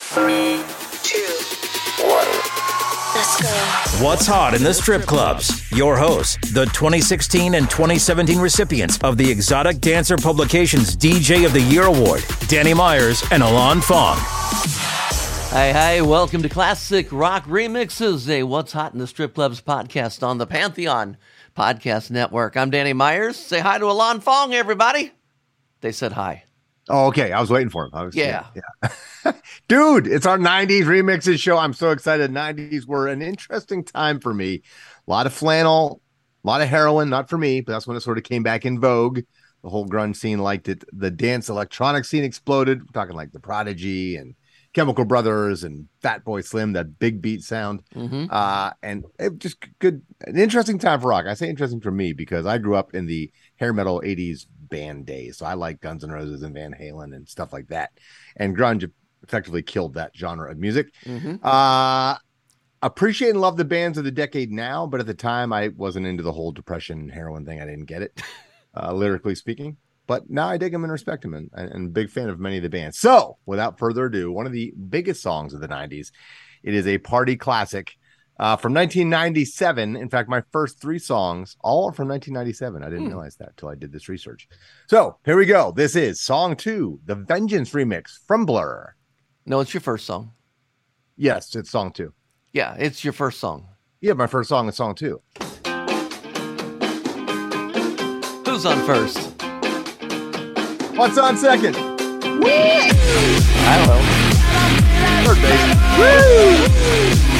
Three, two, one. Let's go. What's hot in the strip clubs? Your hosts, the 2016 and 2017 recipients of the Exotic Dancer Publications DJ of the Year Award, Danny Myers and Alon Fong. Hey, hey, welcome to Classic Rock Remixes, a What's Hot in the Strip Clubs podcast on the Pantheon Podcast Network. I'm Danny Myers. Say hi to Alon Fong, everybody. They said hi. Oh, okay. I was waiting for him. Was, Yeah. yeah. Dude, it's our 90s remixes show. I'm so excited. 90s were an interesting time for me. A lot of flannel, a lot of heroin, not for me, but that's when it sort of came back in vogue. The whole grunge scene liked it. The dance electronic scene exploded. We're talking like the Prodigy and Chemical Brothers and Fatboy Slim, that big beat sound. Mhm. Uh, and it just good, an interesting time for rock. I say interesting for me because I grew up in the hair metal 80s band days. So I like Guns N' Roses and Van Halen and stuff like that. And grunge effectively killed that genre of music. Mhm. Uh, appreciate and love the bands of the decade now, but at the time I wasn't into the whole depression heroin thing. I didn't get it, uh, lyrically speaking. But now I dig them and respect them, and, and, and big fan of many of the bands. So, without further ado, one of the biggest songs of the '90s. It is a party classic uh, from 1997. In fact, my first three songs all are from 1997. I didn't realize that till I did this research. So here we go. This is song two, the Vengeance remix from Blur. No, it's your first song. Yes, it's song two. Yeah, it's your first song. Yeah, my first song is song two. Who's on first? What's on second? I don't know. Third base. check.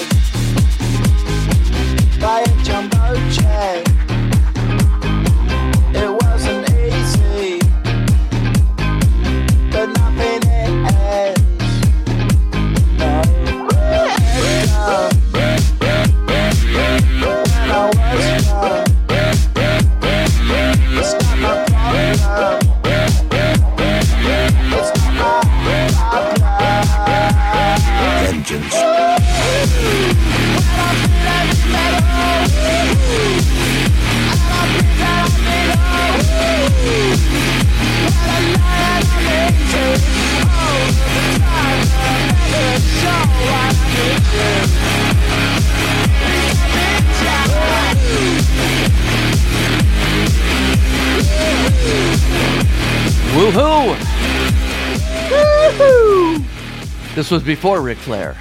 This was before Ric Flair.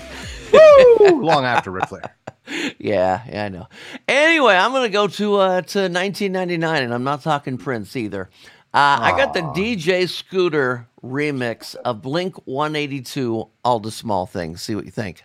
Woo! Long after Ric Flair. Yeah, yeah, I know. Anyway, I'm gonna go to uh, to 1999, and I'm not talking Prince either. Uh, I got the DJ Scooter remix of Blink 182, All the Small Things. See what you think.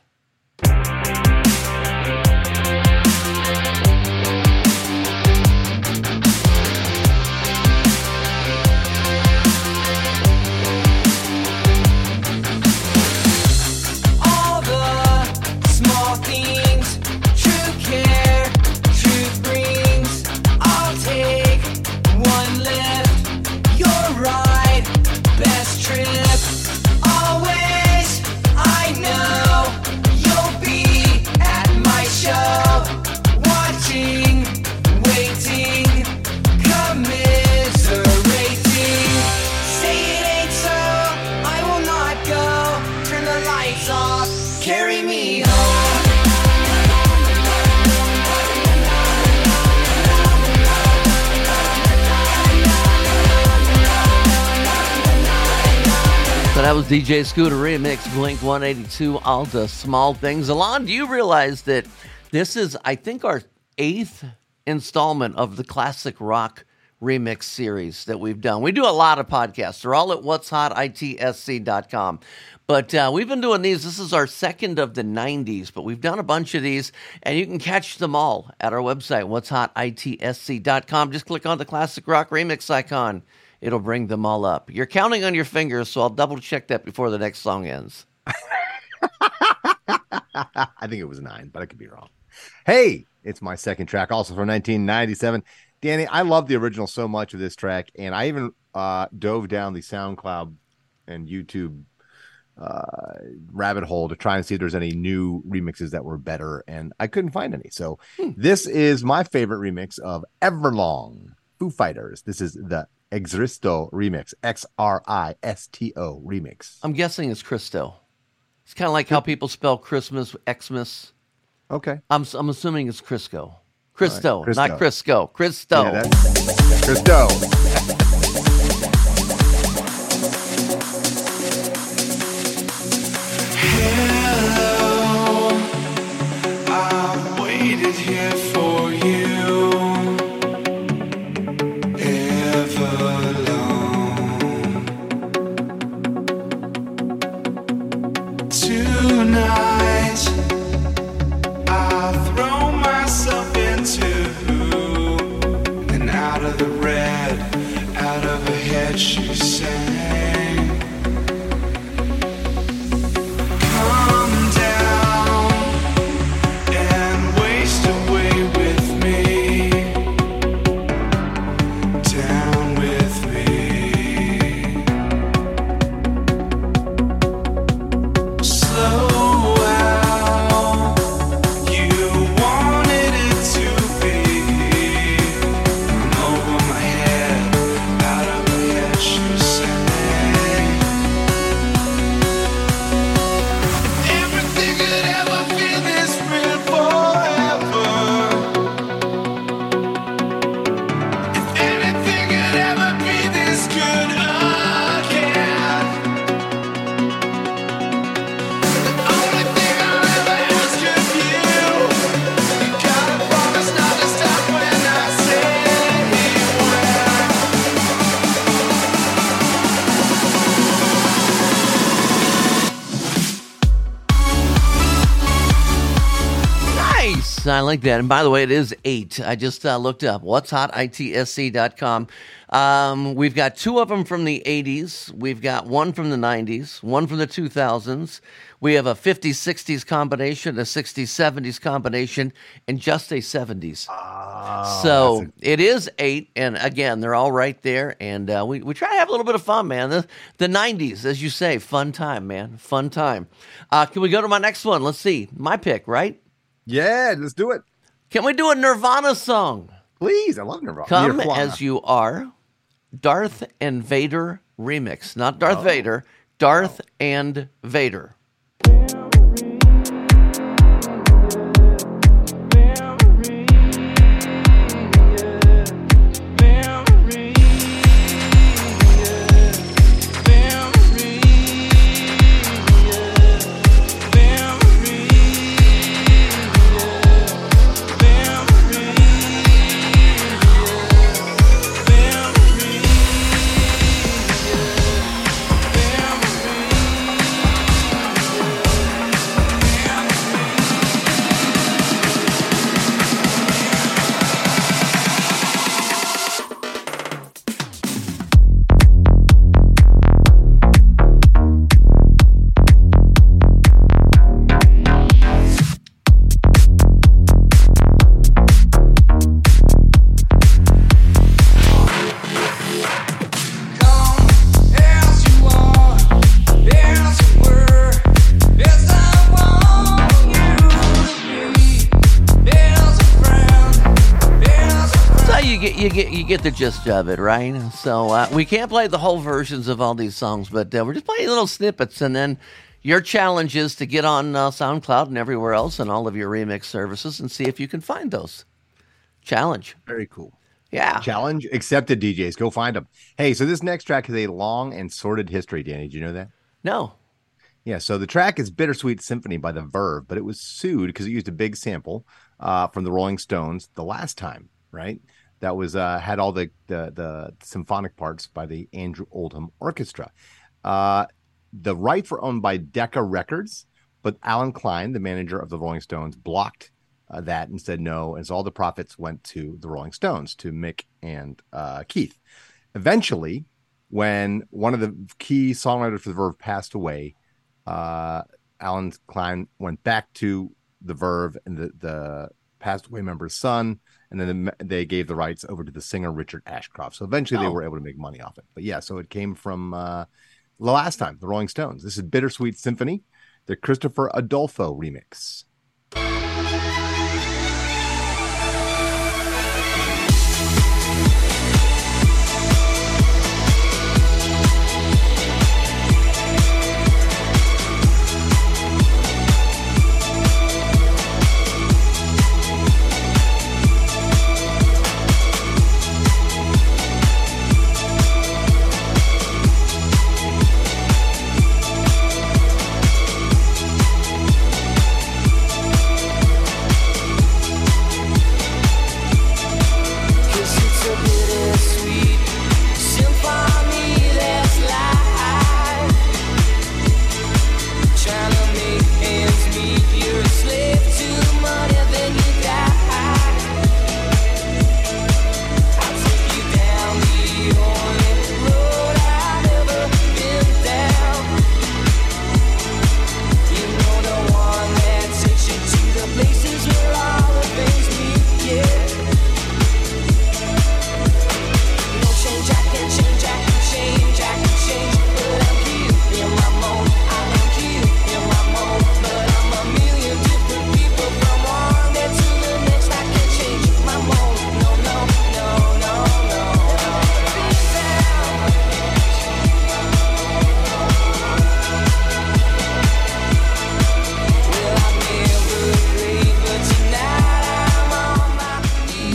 DJ Scooter Remix, Blink 182, all the small things. Alon, do you realize that this is, I think, our eighth installment of the classic rock remix series that we've done? We do a lot of podcasts. They're all at what's hot, itsc.com. But uh, we've been doing these. This is our second of the 90s, but we've done a bunch of these, and you can catch them all at our website, what's hot, itsc.com. Just click on the classic rock remix icon it'll bring them all up. You're counting on your fingers, so I'll double check that before the next song ends. I think it was nine, but I could be wrong. Hey, it's my second track, also from 1997. Danny, I love the original so much of this track, and I even uh, dove down the SoundCloud and YouTube uh, rabbit hole to try and see if there's any new remixes that were better, and I couldn't find any. So this is my favorite remix of Everlong Foo Fighters. This is the Exristo remix, X R I S T O remix. I'm guessing it's Christo. It's kind of like how people spell Christmas, Xmas. Okay. I'm, I'm assuming it's Crisco. Christo, Christo. not Crisco. Christo. Yeah, that's I like that. And by the way, it is eight. I just uh, looked up what's hot, itsc.com. Um, we've got two of them from the 80s. We've got one from the 90s, one from the 2000s. We have a 50s, 60s combination, a 60s, 70s combination, and just a 70s. so it is eight. And again, they're all right there. And uh, we, we try to have a little bit of fun, man. The, the 90s, as you say, fun time, man. Fun time. Uh, can we go to my next one? Let's see. My pick, right? Yeah, let's do it. Can we do a Nirvana song? Please. I love Nirvana. Come Nirvana. as you are, Darth and Vader remix. Not Darth oh. Vader, Darth and Vader. Get the gist of it, right? So uh, we can't play the whole versions of all these songs, but uh, we're just playing little snippets, and then your challenge is to get on uh, SoundCloud and everywhere else and all of your remix services and see if you can find those. Challenge, Very cool. yeah. Challenge accepted, DJs. Go find them. Hey, so this next track has a long and sordid history, Danny. Did you know that? No. Yeah, so the track is Bittersweet Symphony by The Verve, but it was sued because it used a big sample uh, from the Rolling Stones the last time, right? That was uh, had all the, the the symphonic parts by the Andrew Oldham Orchestra. Uh, the rights were owned by Decca Records, but Allen Klein, the manager of the Rolling Stones, blocked uh, that and said no, and so all the profits went to the Rolling Stones, to Mick and uh, Keith. Eventually, when one of the key songwriters for the Verve passed away, uh, Allen Klein went back to the Verve and the, the passed away member's son, and then they gave the rights over to the singer Richard Ashcroft. So eventually they Oh. were able to make money off it. But yeah, so it came from uh, the last time, the Rolling Stones. This is Bittersweet Symphony, the Christopher Adolfo remix.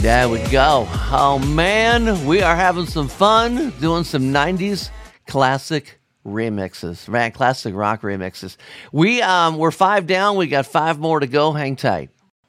There we go. Oh man, we are having some fun doing some 90s classic remixes, right? Classic rock remixes. We um we're five down, we got five more to go. Hang tight.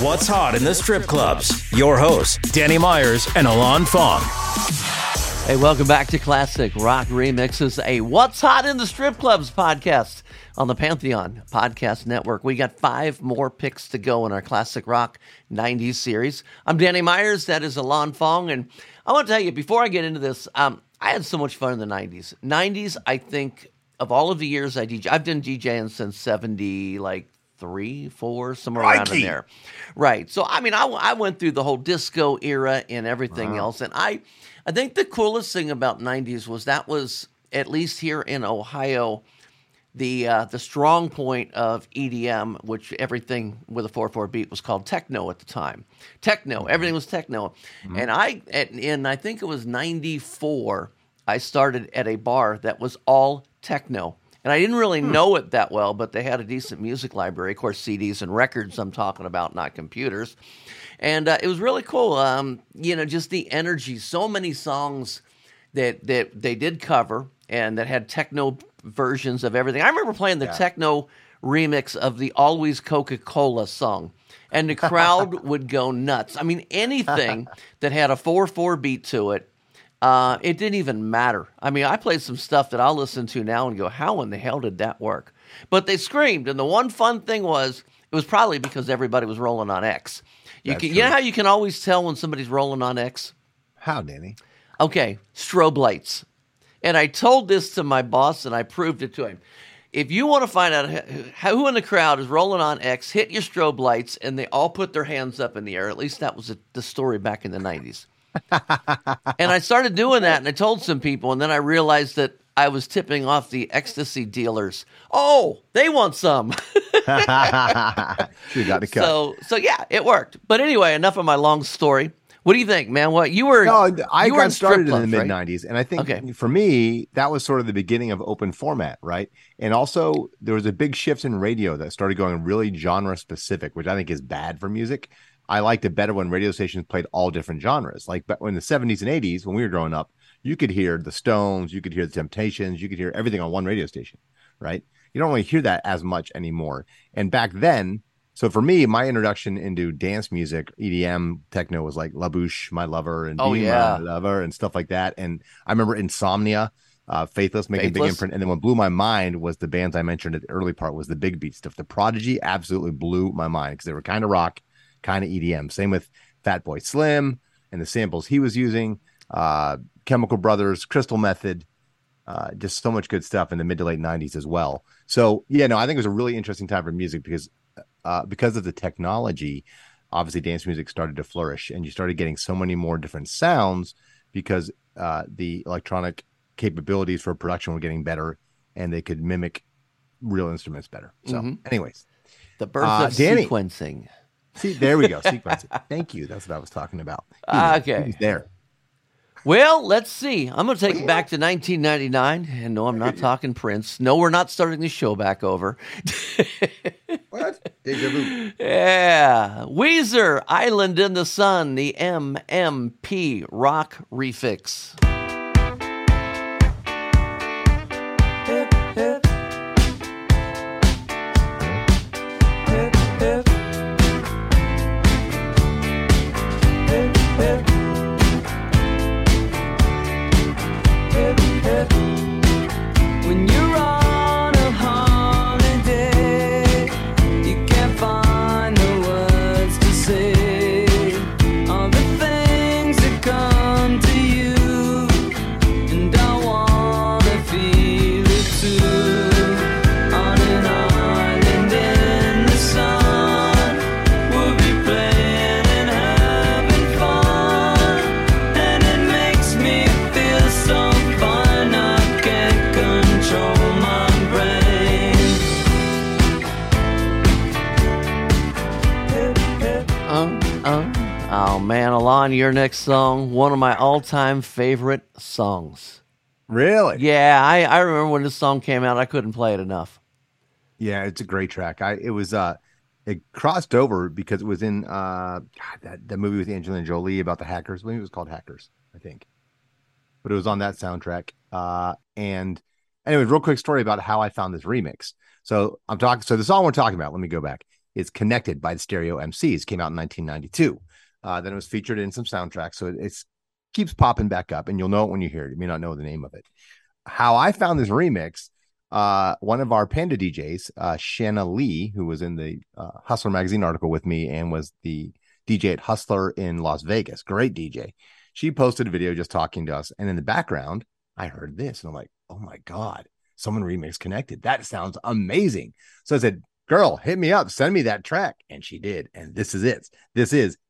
What's hot in the strip clubs? Your hosts, Danny Myers and Alon Fong. Hey, welcome back to Classic Rock Remixes, a What's Hot in the Strip Clubs podcast on the Pantheon Podcast Network. We got five more picks to go in our Classic Rock 90s series. I'm Danny Myers, that is Alon Fong, and I want to tell you, before I get into this, um, I had so much fun in the 90s. 90s, I think, of all of the years I DJ, I've done DJing since 70, like three, four, somewhere around in there. Right. So, I mean, I, I went through the whole disco era and everything uh-huh. else. And I, I think the coolest thing about 90s was that was, at least here in Ohio, the uh, the strong point of EDM, which everything with a four four beat was called techno at the time. Techno, mm-hmm. everything was techno, mm-hmm. and I at, in I think it was '94. I started at a bar that was all techno. And I didn't really know it that well, but they had a decent music library. Of course, CDs and records I'm talking about, not computers. And uh, it was really cool. Um, you know, just the energy. So many songs that that they did cover and that had techno versions of everything. I remember playing the techno remix of the Always Coca Cola song, and the crowd would go nuts. I mean, anything that had a 4 4 beat to it, uh, it didn't even matter. I mean, I played some stuff that I'll listen to now and go, how in the hell did that work? But they screamed, and the one fun thing was, it was probably because everybody was rolling on X. You, That's can, you know how you can always tell when somebody's rolling on X? How, Danny? Okay, strobe lights. And I told this to my boss and I proved it to him. If you want to find out who- in the crowd is rolling on X, hit your strobe lights and they all put their hands up in the air. At least that was the story back in the 90s. and I started doing that and I told some people and then I realized that I was tipping off the ecstasy dealers. Oh, they want some. Have got the cut. so so yeah, it worked. But anyway, enough of my long story. What do you think, man? What you were No, I you got strip started in the clubs, mid right? '90s, and I think Okay. for me that was sort of the beginning of open format, right? And also there was a big shift in radio that started going really genre specific, which I think is bad for music. I liked it better when radio stations played all different genres. Like but in the '70s and '80s, when we were growing up, you could hear the Stones, you could hear the Temptations, you could hear everything on one radio station, right? You don't really hear that as much anymore. And back then, so for me, my introduction into dance music, EDM, techno was like La Bouche, My Lover, and Oh, Be yeah. My Lover, and stuff like that. And I remember Insomnia, uh, Faithless, making a big imprint. And then what blew my mind was the bands I mentioned at the early part was the big beat stuff. The Prodigy absolutely blew my mind because they were kind of rock, kind of EDM. Same with Fatboy Slim and the samples he was using. Uh, Chemical Brothers, Crystal Method, uh, just so much good stuff in the mid to late 90s as well. So yeah, no, I think it was a really interesting time for music because uh, because of the technology, obviously dance music started to flourish, and you started getting so many more different sounds because uh, the electronic capabilities for production were getting better, and they could mimic real instruments better. So, Mhm. anyways, The birth Uh, of Danny. sequencing. See, there we go, sequencing. Thank you. That's what I was talking about. He Ah, okay. He there. Well, let's see. I'm going to take it back to 1999. And no, I'm not talking Prince. No, we're not starting the show back over. What? Deja vu. yeah. Weezer, Island in the Sun, the MMP Rock Refix. Next song, one of my all time favorite songs. Really? Yeah, I, I remember when this song came out, I couldn't play it enough. Yeah, it's a great track. I it was uh it crossed over because it was in uh God, that, that movie with Angelina Jolie about the hackers. Maybe it was called Hackers, I think. But it was on that soundtrack. Uh and anyway, real quick story about how I found this remix. So I'm talking so the song we're talking about, let me go back. It's Connected by the Stereo MCs, came out in 1992. Uh then it was featured in some soundtracks. So it keeps popping back up, and you'll know it when you hear it. You may not know the name of it. How I found this remix uh, one of our Panda DJs, uh, Shanna Lee, who was in the uh, Hustler magazine article with me and was the DJ at Hustler in Las Vegas, great DJ. She posted a video just talking to us, and in the background, I heard this, and I'm like, "Oh my god, someone remix connected! That sounds amazing!" So I said, "Girl, hit me up, send me that track," and she did, and this is it. This is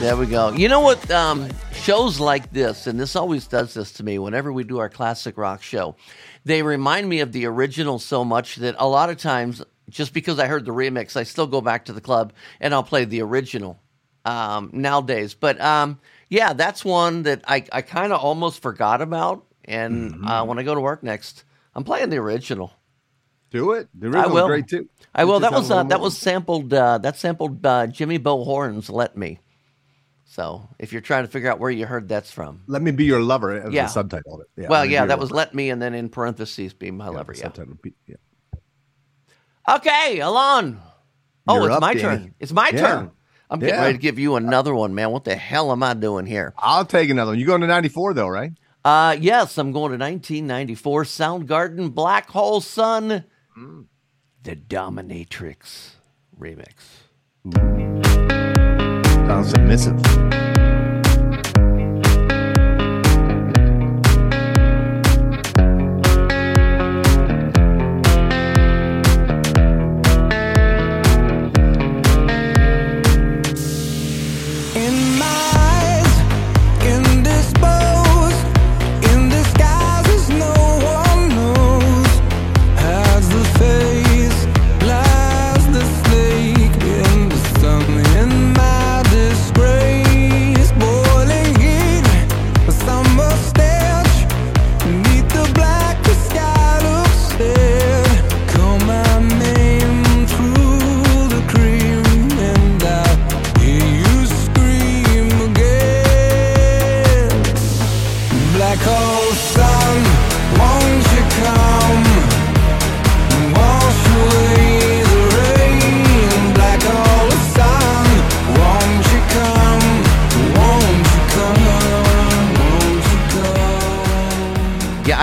we go. You know what? Um, shows like this, and this always does this to me whenever we do our classic rock show, they remind me of the original so much that a lot of times, just because I heard the remix, I still go back to the club and I'll play the original um, nowadays. But um, yeah, that's one that I, I kind of almost forgot about. And uh, when I go to work next, I'm playing the original. Do it. The I original's will. great too. I will. That was uh, that was sampled. Uh, that sampled uh, Jimmy Bo Horne's "Let Me." So if you're trying to figure out where you heard that's from, Let me be your lover. As Yeah. the subtitle of it. Yeah, well, yeah, that Your was Lover. "Let Me," and then in parentheses, "Be My Yeah, Lover." Yeah. subtitle be- yeah. Okay, Alon. Oh, You're it's up, my Danny. turn. It's my Yeah. turn. I'm getting ready to give you another one, man. What the hell am I doing here? I'll take another one. You going to 94 though, right? Uh, yes, I'm going to 1994 Soundgarden Black Hole Sun, the Dominatrix remix. Sounds submissive.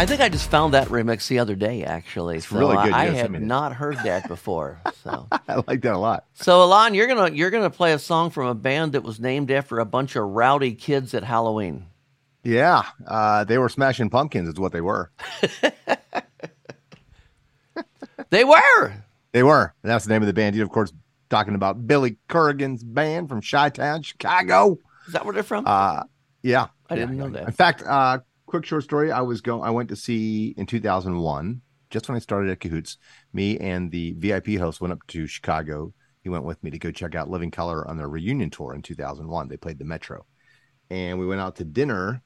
I think I just found that remix the other day, actually. so really good. I gotta had send me that. not heard that before. So, I like that a lot. so Alon, you're gonna you're gonna play a song from a band that was named after a bunch of rowdy kids at Halloween. Yeah, uh, they were smashing pumpkins. Is what they were. They were. They were. And that's the name of the band. You, of course, talking about Billy Corrigan's band from Chi-Town, Chicago. Is that where they're from? Uh, yeah, I didn't know that. In fact, uh, quick short story. I was going. I went to see in 2001, just when I started at Cahoots. Me and the VIP host went up to Chicago. He went with me to go check out Living Colour on their reunion tour in 2001. They played the Metro, and we went out to dinner.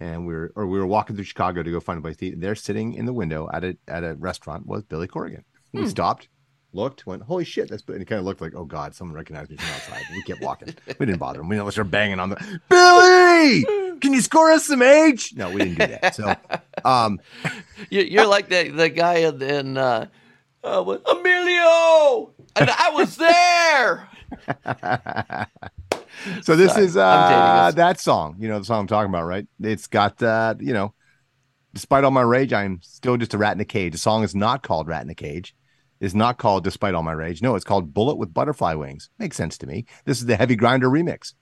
And we were, or we were walking through Chicago to go find a place to eat. There, sitting in the window at a at a restaurant, was Billy Corrigan. We hmm. stopped, looked, went, "Holy shit!" That's and he kind of looked like, "Oh God, someone recognized me from outside." We kept walking. We didn't bother him. We didn't start banging on the Billy. Can you score us some age? No, we didn't do that. So, um, You, you're like the the guy in, in uh, uh, Emilio, and I was there. so this Sorry, is uh that song. You know the song I'm talking about, right? It's got uh, you know, despite all my rage, I'm still just a rat in a cage. The song is not called "Rat in a Cage." Is not called "Despite All My Rage." No, it's called "Bullet with Butterfly Wings." Makes sense to me. This is the Heavy Grinder remix.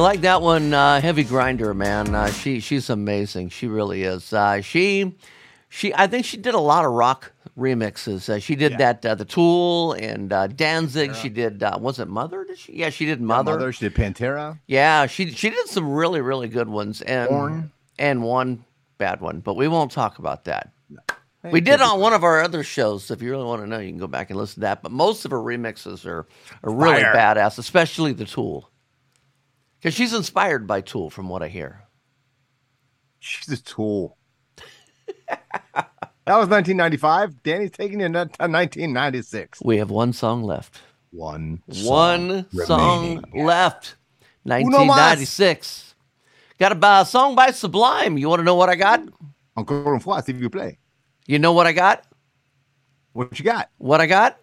You like that one, uh, Heavy Grinder, man, uh, she she's amazing. She really is. Uh, she she I think she did a lot of rock remixes. Uh, she did that uh, the Tool and uh, Danzig. She did uh, was it Mother? Did she? Yeah, she did Mother. Mother, she did Pantera. Yeah, she she did some really really good ones and Korn. and one bad one, but we won't talk about that. Hey, We did on one of our other shows. So if you really want to know, you can go back and listen to that. But most of her remixes are, are really Fire. badass, especially the Tool, because she's inspired by Tool, from what I hear. She's a tool. that was 1995. Danny's taking it to 1996. We have one song left. One. One song left. 1996. Got a uh, song by Sublime. You want to know what I got? Encore une fois, vous plaît. You play. You know what I got? What you got? What I got?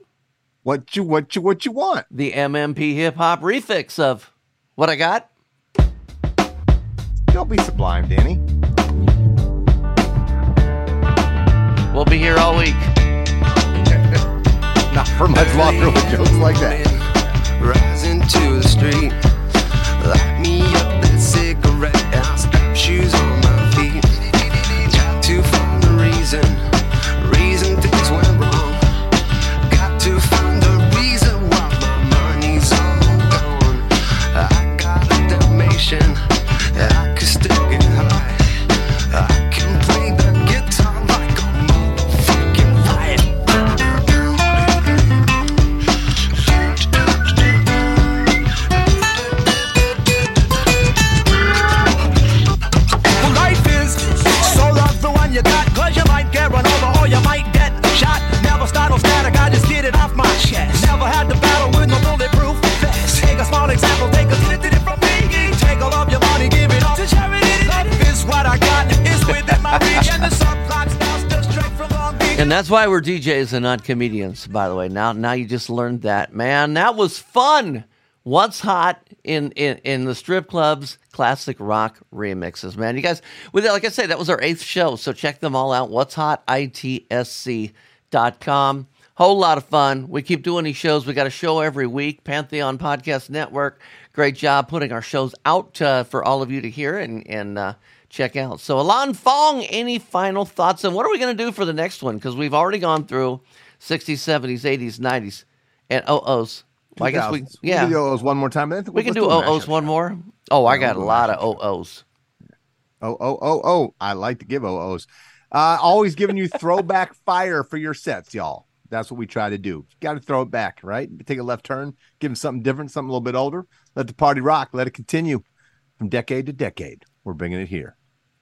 What you what you what you want? The MMP hip hop refix of what I got. Don't be sublime, Danny. We'll be here all week. Not for much longer with jokes like that. Rising to the street, And that's why we're DJs and not comedians, by the way. Now now you just learned that. Man, that was fun. What's hot in, in, in the strip clubs? Classic rock remixes, man. You guys, with that, like I say, that was our eighth show. So check them all out. What's hot? ITSC.com. Whole lot of fun. We keep doing these shows. We got a show every week. Pantheon Podcast Network. Great job putting our shows out uh, for all of you to hear and, and uh, check out. So, Alon Fong, any final thoughts? And what are we going to do for the next one? Because we've already gone through 60s, 70s, 80s, 90s, and OOs. Well, I guess we, 2000s. yeah, can do OOs one more time. We can do OOs one more. Oh, I got a we'll do a lot of. OOs. Oh, oh, oh, oh. I like to give OOs. Uh, always giving you throwback fire for your sets, y'all. That's what we try to do. Got to throw it back, right? Take a left turn, give them something different, something a little bit older. Let the party rock. Let it continue from decade to decade. We're bringing it here.